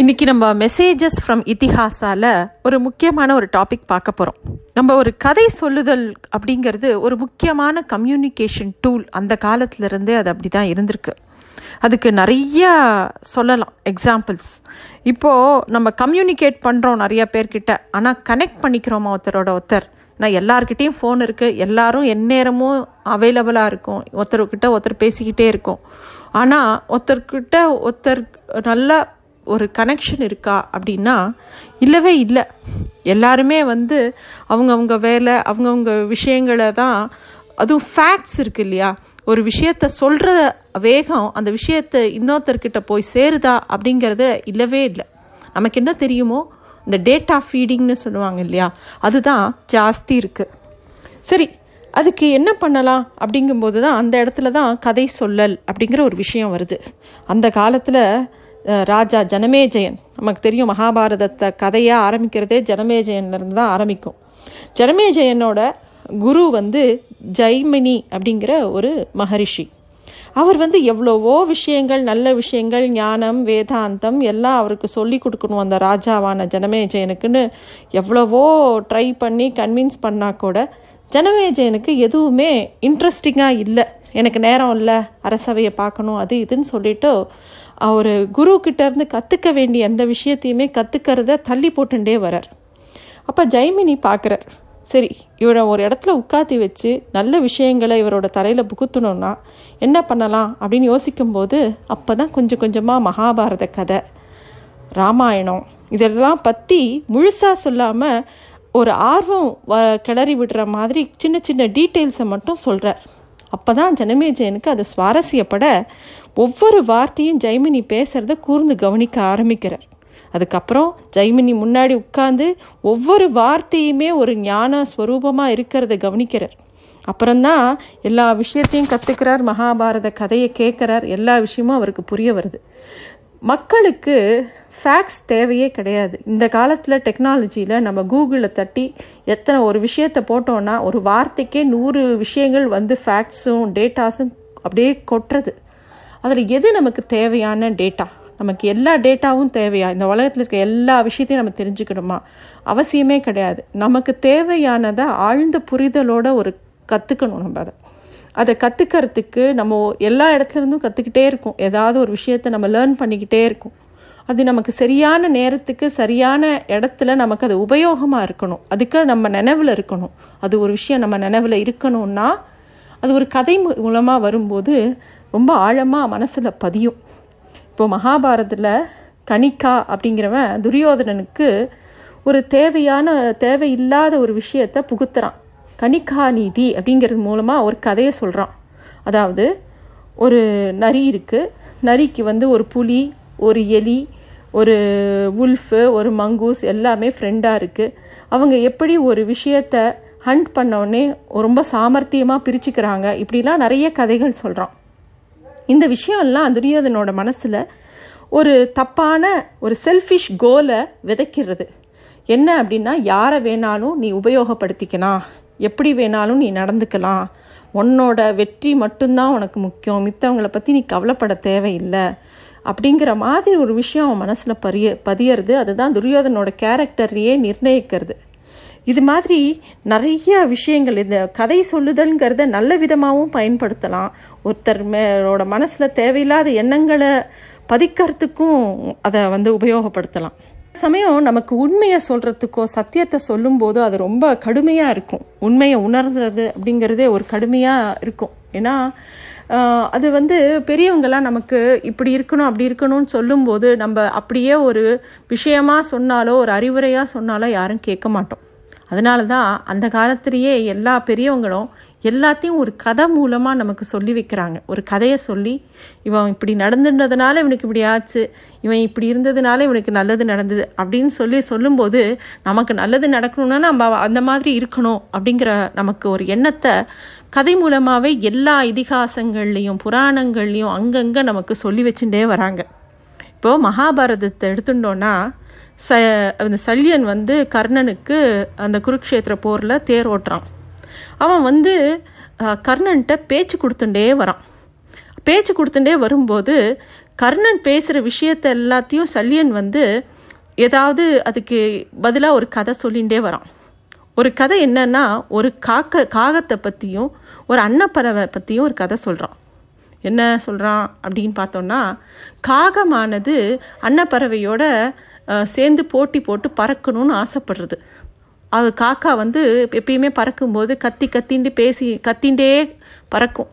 இன்னைக்கு நம்ம messages from இத்திஹாசால ஒரு முக்கியமான ஒரு டாபிக் பார்க்க போகிறோம் நம்ம ஒரு கதை சொல்லுதல் அப்படிங்கிறது ஒரு முக்கியமான கம்யூனிகேஷன் டூல் அந்த காலத்திலருந்தே அது அப்படி தான் இருந்திருக்கு. அதுக்கு நிறைய சொல்லலாம். எக்ஸாம்பிள்ஸ் இப்போது நம்ம கம்யூனிகேட் பண்ணுறோம் நிறைய பேர்கிட்ட. ஆனால் கனெக்ட் பண்ணிக்கிறோமா ஒருத்தரோட ஒருத்தர்? நான் எல்லாருக்கிட்டேயும் ஃபோன் இருக்குது எல்லாரும் எந்நேரமும் அவைலபிளாக இருக்கும். ஒருத்தர்கிட்ட ஒருத்தர் பேசிக்கிட்டே இருக்கும். ஆனால் ஒருத்தர்கிட்ட ஒருத்தர் நல்லா ஒரு கனெக்ஷன் இருக்கா அப்படின்னா இல்லவே இல்லை. எல்லாருமே வந்து அவங்கவுங்க வேலை அவங்கவுங்க விஷயங்களை தான் அதுவும் ஃபேக்ட்ஸ் இருக்கு இல்லையா? ஒரு விஷயத்த சொல்கிற வேகம் அந்த விஷயத்தை இன்னொருத்தர்கிட்ட போய் சேருதா அப்படிங்கிறது இல்லவே இல்லை. நமக்கு என்ன தெரியுமோ? இந்த டேட்டா ஃபீடிங்னு சொல்லுவாங்க இல்லையா? அதுதான் ஜாஸ்தி இருக்குது சரி அதுக்கு என்ன பண்ணலாம் அப்படிங்கும்போது தான் அந்த இடத்துல தான் கதை சொல்லல் அப்படிங்கிற ஒரு விஷயம் வருது. அந்த காலத்தில் ராஜா ஜனமேஜயன். நமக்கு தெரியும் மகாபாரதத்தை கதையாக ஆரம்பிக்கிறதே ஜனமேஜயன்லேருந்து தான் ஆரம்பிக்கும். ஜனமேஜயனோட குரு வந்து ஜெய்மினி அப்படிங்கிற ஒரு மகரிஷி. அவர் வந்து எவ்வளவோ விஷயங்கள் நல்ல விஷயங்கள் ஞானம் வேதாந்தம் எல்லாம் அவருக்கு சொல்லி கொடுக்கணும் அந்த ராஜாவான ஜனமேஜயனுக்குன்னு. எவ்வளவோ ட்ரை பண்ணி கன்வின்ஸ் பண்ணால் கூட ஜனமேஜயனுக்கு எதுவுமே இன்ட்ரெஸ்டிங்காக இல்லை. எனக்கு நேரம் இல்லை அரசவையை பார்க்கணும் அது இதுன்னு சொல்லிவிட்டு அவர் குரு கிட்டேருந்து கற்றுக்க வேண்டிய எந்த விஷயத்தையுமே கற்றுக்கிறத தள்ளி போட்டுட்டே வரார். அப்போ ஜெய்மினி பார்க்குறார் சரி இவரை ஒரு இடத்துல உட்காத்தி வச்சு நல்ல விஷயங்களை இவரோட தலையில் புகுத்தணும்னா என்ன பண்ணலாம் அப்படின்னு யோசிக்கும்போது அப்போ தான் கொஞ்சம் கொஞ்சமாக மகாபாரத கதை ராமாயணம் இதெல்லாம் பற்றி முழுசாக சொல்லாமல் ஒரு ஆர்வம் வ கிளறி விடுற மாதிரி சின்ன சின்ன டீட்டெயில்ஸை மட்டும் சொல்கிறார் அப்போ தான் ஜனமேஜயனுக்கு அது சுவாரஸ்யப்பட ஒவ்வொரு வார்த்தையும் ஜெய்மினி பேசுகிறத கூர்ந்து கவனிக்க ஆரம்பிக்கிறார். அதுக்கப்புறம் ஜெய்மினி முன்னாடி உட்காந்து ஒவ்வொரு வார்த்தையுமே ஒரு ஞான ஸ்வரூபமாக இருக்கிறத கவனிக்கிறார். அப்புறம்தான் எல்லா விஷயத்தையும் கற்றுக்கிறார் மகாபாரத கதையை கேட்குறார் எல்லா விஷயமும் அவருக்கு புரிய வருது. மக்களுக்கு ஃபேக்ஸ் தேவையே கிடையாது. இந்த காலத்தில் டெக்னாலஜியில் நம்ம கூகுளில் தட்டி எத்தனை ஒரு விஷயத்தை போட்டோன்னா ஒரு வார்த்தைக்கே நூறு விஷயங்கள் வந்து ஃபேக்ட்ஸும் டேட்டாஸும் அப்படியே கொட்டுறது. அதில் எது நமக்கு தேவையான டேட்டா நமக்கு எல்லா டேட்டாவும் தேவையா? இந்த உலகத்தில் இருக்க எல்லா விஷயத்தையும் நம்ம தெரிஞ்சுக்கணுமா? அவசியமே கிடையாது. நமக்கு தேவையானதை ஆழ்ந்த புரிதலோட ஒரு கற்றுக்கணும் நம்ம அதை. அதை கற்றுக்கிறதுக்கு நம்ம எல்லா இடத்துலேருந்தும் கற்றுக்கிட்டே இருக்கோம். ஏதாவது ஒரு விஷயத்த நம்ம லேர்ன் பண்ணிக்கிட்டே இருக்கோம். அது நமக்கு சரியான நேரத்துக்கு சரியான இடத்துல நமக்கு அது உபயோகமாக இருக்கணும். அதுக்கு நம்ம நினைவில் இருக்கணும். அது ஒரு விஷயம் நம்ம நினைவில் இருக்கணும்னா அது ஒரு கதை மூலமாக வரும்போது ரொம்ப ஆழமாக மனசில் பதியும். இப்போ மகாபாரதத்தில் கணிக்கா அப்படிங்கிறவன் துரியோதனனுக்கு ஒரு தேவையான தேவையில்லாத ஒரு விஷயத்தை புகுத்துறான். கணிக்கா நீதி அப்படிங்கிறது மூலமாக ஒரு கதையை சொல்கிறான் அதாவது ஒரு நரி இருக்குது நரிக்கு வந்து ஒரு புலி ஒரு எலி ஒரு உல்ஃபு ஒரு மங்கூஸ் எல்லாமே ஃப்ரெண்டாக இருக்குது அவங்க எப்படி ஒரு விஷயத்தை ஹண்ட் பண்ணோடனே ரொம்ப சாமர்த்தியமாக பிரிச்சுக்கிறாங்க. இப்படிலாம் நிறைய கதைகள் சொல்கிறான் இந்த விஷயம்லாம் துரியோதனோட மனசில் ஒரு தப்பான ஒரு செல்ஃபிஷ் கோலை விதைக்கிறது. என்ன அப்படின்னா யாரை வேணாலும் நீ உபயோகப்படுத்திக்கலாம் எப்படி வேணாலும் நீ நடந்துக்கலாம். உன்னோட வெற்றி மட்டும்தான் உனக்கு முக்கியம். மித்தவங்களை பற்றி நீ கவலைப்பட தேவையில்லை. அப்படிங்கிற மாதிரி ஒரு விஷயம் அவன் மனசில் பரிய பதியறது. அதுதான் துரியோதனோட கேரக்டரையே நிர்ணயிக்கிறது. இது மாதிரி நிறைய விஷயங்கள் இந்த கதை சொல்லுதல்ங்கிறத நல்ல விதமாகவும் பயன்படுத்தலாம். ஒருத்தர் மேலோட மனசில் தேவையில்லாத எண்ணங்களை பதிக்கிறதுக்கும் அதை வந்து உபயோகப்படுத்தலாம். சமயம் நமக்கு உண்மையை சொல்கிறதுக்கோ சத்தியத்தை சொல்லும்போது அது ரொம்ப கடுமையாக இருக்கும். உண்மையை உணர்றது அப்படிங்கிறதே ஒரு கடுமையாக இருக்கும். ஏன்னா அது வந்து பெரியவங்களாம் நமக்கு இப்படி இருக்கணும் அப்படி இருக்கணும்னு சொல்லும்போது நம்ம அப்படியே ஒரு விஷயமாக சொன்னாலோ ஒரு அறிவுரையாக சொன்னாலோ யாரும் கேட்க மாட்டோம். அதனால தான் அந்த காலத்திலேயே எல்லா பெரியவங்களும் எல்லாத்தையும் ஒரு கதை மூலமாக நமக்கு சொல்லி வைக்கிறாங்க. ஒரு கதையை சொல்லி இவன் இப்படி நடந்துன்றதுனால இவனுக்கு இப்படி ஆச்சு இவன் இப்படி இருந்ததுனால இவனுக்கு நல்லது நடந்தது அப்படின்னு சொல்லி சொல்லும்போது நமக்கு நல்லது நடக்கணும்னா நம்ம அந்த மாதிரி இருக்கணும் அப்படிங்கிற நமக்கு ஒரு எண்ணத்தை கதை மூலமாகவே எல்லா இதிகாசங்கள்லேயும் புராணங்கள்லேயும் அங்கங்கே நமக்கு சொல்லி வச்சுட்டே வராங்க. இப்போது மகாபாரதத்தை எடுத்துட்டோன்னா ச அந்த சல்யன் வந்து கர்ணனுக்கு அந்த குருக்ஷேத்திர போரில் தேர் ஓட்டுறான். அவன் வந்து கர்ணன்ட்ட பேச்சு கொடுத்துட்டே வரான். பேச்சு கொடுத்துட்டே வரும்போது கர்ணன் பேசுகிற விஷயத்த எல்லாத்தையும் சல்லியன் வந்து ஏதாவது அதுக்கு பதிலாக ஒரு கதை சொல்லிகிட்டே வரான். ஒரு கதை என்னன்னா ஒரு காக்க காகத்தை பற்றியும் ஒரு அன்னப்பறவை பற்றியும் ஒரு கதை சொல்கிறான் என்ன சொல்கிறான் அப்படின்னு பார்த்தோன்னா காகமானது அன்னப்பறவையோட சேர்ந்து போட்டி போட்டு பறக்கணும்னு ஆசைப்படுறது. அது காக்கா வந்து எப்பயுமே பறக்கும்போது கத்தி கத்திண்டு பேசி கத்திண்டே பறக்கும்.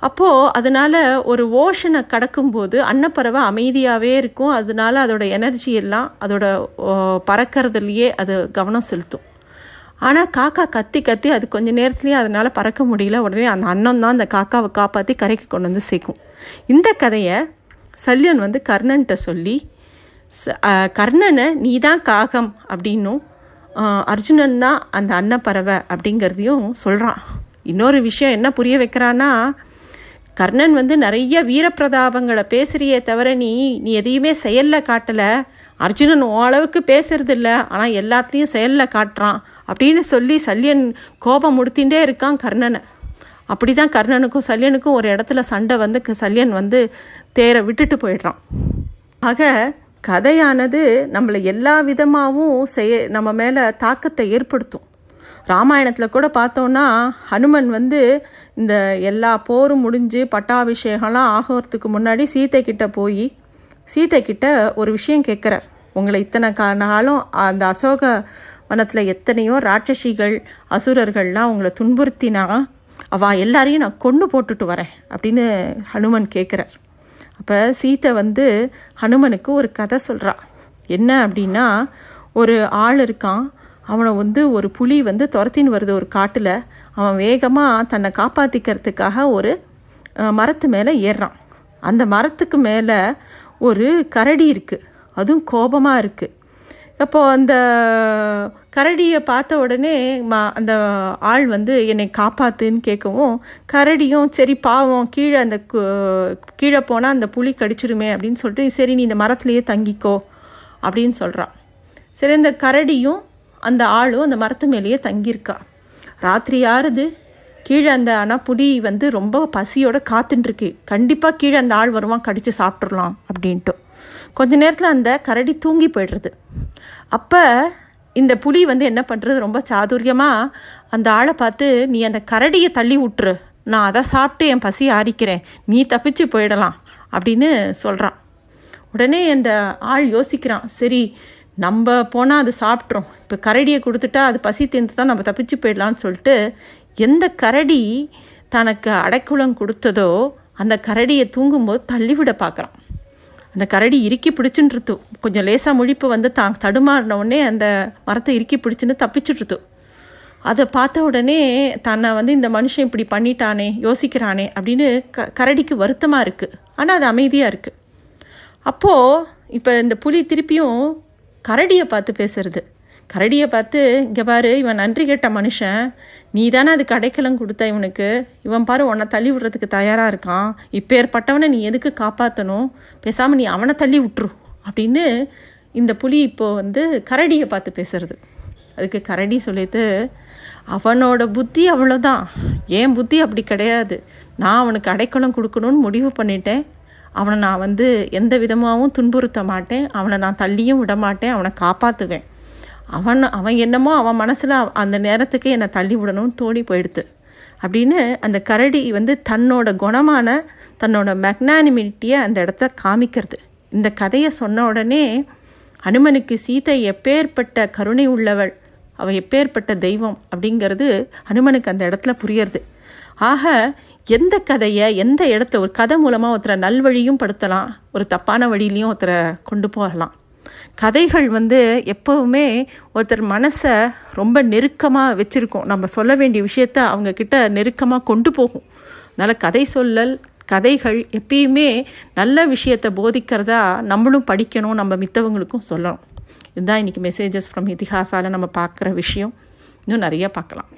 அப்போது அதனால் ஒரு ஓஷனை கடக்கும்போது அன்னப்பறவை அமைதியாகவே இருக்கும். அதனால அதோட எனர்ஜி எல்லாம் அதோட ஓ, பறக்கறதுலையே அது கவனம் செலுத்தும். ஆனால் காக்கா கத்தி கத்தி அது கொஞ்ச நேரத்துலேயே அதனால் பறக்க முடியல. உடனே அந்த அன்னம் தான் அந்த காக்காவை காப்பாற்றி கரைக்கு கொண்டு வந்து சேர்க்கும். இந்த கதையை சல்யன் வந்து கர்ணன்ட்ட சொல்லி ச- கர்ணனை நீ தான் காகம் அப்படின்னும் அர்ஜுனன் தான் அந்த அன்னப்பறவை அப்படிங்கிறதையும் சொல்கிறான் இன்னொரு விஷயம் என்ன புரிய வைக்கிறான்னா கர்ணன் வந்து நிறைய வீரப்பிரதாபங்களை பேசுறியே தவிர நீ நீ எதையுமே செயலில் காட்டலை. அர்ஜுனன் ஓரளவுக்கு பேசுறதில்ல பேசுறது இல்லை ஆனால் எல்லாத்துலேயும் செயலில் காட்டுறான் அப்படின்னு சொல்லி சல்யன் கோபம் முடித்தின்றே இருக்கான் கர்ணனை. அப்படி தான் கர்ணனுக்கும் சல்யனுக்கும் ஒரு இடத்துல சண்டை வந்து க- சல்யன் வந்து தேரை விட்டுட்டு போயிடுறான். ஆக கதையானது நம்மளை எல்லா விதமாகவும் செய்ய நம்ம மேலே தாக்கத்தை ஏற்படுத்தும். ராமாயணத்தில் கூட பார்த்தோன்னா ஹனுமன் வந்து இந்த எல்லா போரும் முடிஞ்சு பட்டாபிஷேகம்லாம் ஆகிறதுக்கு முன்னாடி சீத்தை கிட்ட போய் சீத்தை கிட்ட ஒரு விஷயம் கேட்குறார். உங்களை இத்தனை கா அந்த அசோக வனத்தில் எத்தனையோ ராட்சசிகள் அசுரர்கள்லாம் உங்களை துன்புறுத்தினா அவா எல்லாரையும் நான் கொண்டு போட்டுட்டு வரேன் அப்படின்னு ஹனுமன் கேட்குறார். அப்போ சீத்தை வந்து ஹனுமனுக்கு ஒரு கதை சொல்கிறா என்ன அப்படின்னா ஒரு ஆள் இருக்கான். அவனை வந்து ஒரு புலி வந்து துரத்தின்னு வருது ஒரு காட்டில். அவன் வேகமாக தன்னை காப்பாற்றிக்கிறதுக்காக ஒரு மரத்து மேலே ஏறுறான். அந்த மரத்துக்கு மேலே ஒரு கரடி இருக்குது அதுவும் கோபமாக இருக்குது அப்போ அந்த கரடியை பார்த்த உடனே ம அந்த ஆள் வந்து என்னை காப்பாத்துன்னு கேட்கவும் கரடியும் சரி பாவம் கீழே அந்த கு- கீழே போனால் அந்த புலி கடிச்சிருமே அப்படின்னு சொல்லிட்டு சரி நீ இந்த மரத்துலேயே தங்கிக்கோ அப்படின்னு சொல்கிறான் சரி இந்த கரடியும் அந்த ஆளும் அந்த மரத்து மேலேயே தங்கியிருக்கா. ராத்திரி யாருது கீழே அந்த ஆனால் புலி வந்து ரொம்ப பசியோட காத்துட்டுருக்கு கண்டிப்பாக கீழே அந்த ஆள் வருவான் கடித்து சாப்பிட்றலாம் அப்படின்ட்டு. கொஞ்ச நேரத்தில் அந்த கரடி தூங்கி போயிடுறது. அப்போ இந்த புலி வந்து என்ன பண்ணுறது ரொம்ப சாதுரியமாக அந்த ஆளை பார்த்து நீ அந்த கரடியை தள்ளி விட்டுரு நான் அதை சாப்பிட்டு என் பசி ஆறிக்கிறேன். நீ தப்பிச்சு போயிடலாம். அப்படின்னு சொல்கிறான் உடனே அந்த ஆள் யோசிக்கிறான். சரி நம்ம போனால் அது சாப்பிட்றோம் இப்போ கரடியை கொடுத்துட்டா அது பசி தீர்ந்து தான் நம்ம தப்பிச்சு போயிடலான்னு சொல்லிட்டு எந்த கரடி தனக்கு அடைக்குளம் கொடுத்ததோ அந்த கரடியை தூங்கும்போது தள்ளிவிட பார்க்குறான். அந்த கரடி இறுக்கி பிடிச்சுன்றது கொஞ்சம் லேசாக முழிப்பு வந்து தான் தடுமாறின உடனே அந்த மரத்தை இறுக்கி பிடிச்சுன்னு தப்பிச்சுட்ருது அதை பார்த்த உடனே தன்னை வந்து இந்த மனுஷன் இப்படி பண்ணிட்டானே யோசிக்கிறானே அப்படின்னு க கரடிக்கு வருத்தமாக இருக்குது ஆனால் அது அமைதியாக இருக்குது அப்போது இப்போ இந்த புலி திருப்பியும் கரடியை பார்த்து பேசுறது. கரடியை பார்த்து இங்கே பாரு இவன் நன்றி கேட்ட மனுஷன். நீ தானே அது கடைக்கலம் கொடுத்த இவனுக்கு. இவன் பாரு உன்னை தள்ளி விடுறதுக்கு தயாராக இருக்கான். இப்பேற்பட்டவனை நீ எதுக்கு காப்பாற்றணும் பேசாமல் நீ அவனை தள்ளி விட்டுரு அப்படின்னு இந்த புலி இப்போ வந்து கரடியை பார்த்து பேசுறது. அதுக்கு கரடி சொல்லிட்டு அவனோட புத்தி அவ்வளோதான் என் புத்தி அப்படி கிடையாது? நான் அவனுக்கு அடைக்கலம் கொடுக்கணும்னு முடிவு பண்ணிட்டேன். அவனை நான் வந்து எந்த விதமாகவும் துன்புறுத்த மாட்டேன். அவனை நான் தள்ளியும் விட மாட்டேன். அவனை காப்பாற்றுவேன் அவன் அவன் என்னமோ அவன் மனசில் அந்த நேரத்துக்கு என்னை தள்ளி விடணும்னு தோணி போயிடுது அப்படின்னு அந்த கரடி வந்து தன்னோட குணமான தன்னோட மெக்னானிமிட்டியை அந்த இடத்த காமிக்கிறது. இந்த கதையை சொன்ன உடனே ஹனுமனுக்கு சீதை எப்பேற்பட்ட கருணை உள்ளவள் அவள் எப்பேற்பட்ட தெய்வம் அப்படிங்கிறது ஹனுமனுக்கு அந்த இடத்துல புரியறது. ஆக எந்த கதையை எந்த இடத்த ஒரு கதை மூலமாக ஒருத்தரை நல்வழியும் படுத்தலாம் ஒரு தப்பான வழியிலையும் ஒருத்தரை கொண்டு போகலாம். கதைகள் வந்து எப்போவுமே ஒருத்தர் மனசை ரொம்ப நெருக்கமாக வச்சுருக்கோம். நம்ம சொல்ல வேண்டிய விஷயத்த அவங்கக்கிட்ட நெருக்கமாக கொண்டு போகும். அதனால் கதை சொல்லல் கதைகள் எப்பயுமே நல்ல விஷயத்தை போதிக்கிறதா நம்மளும் படிக்கணும் நம்ம மித்தவங்களுக்கும் சொல்லணும். இதுதான் இன்றைக்கி மெசேஜஸ் ஃப்ரம் இதிகாசால நம்ம பார்க்குற விஷயம். இன்னும் நிறைய பார்க்கலாம்.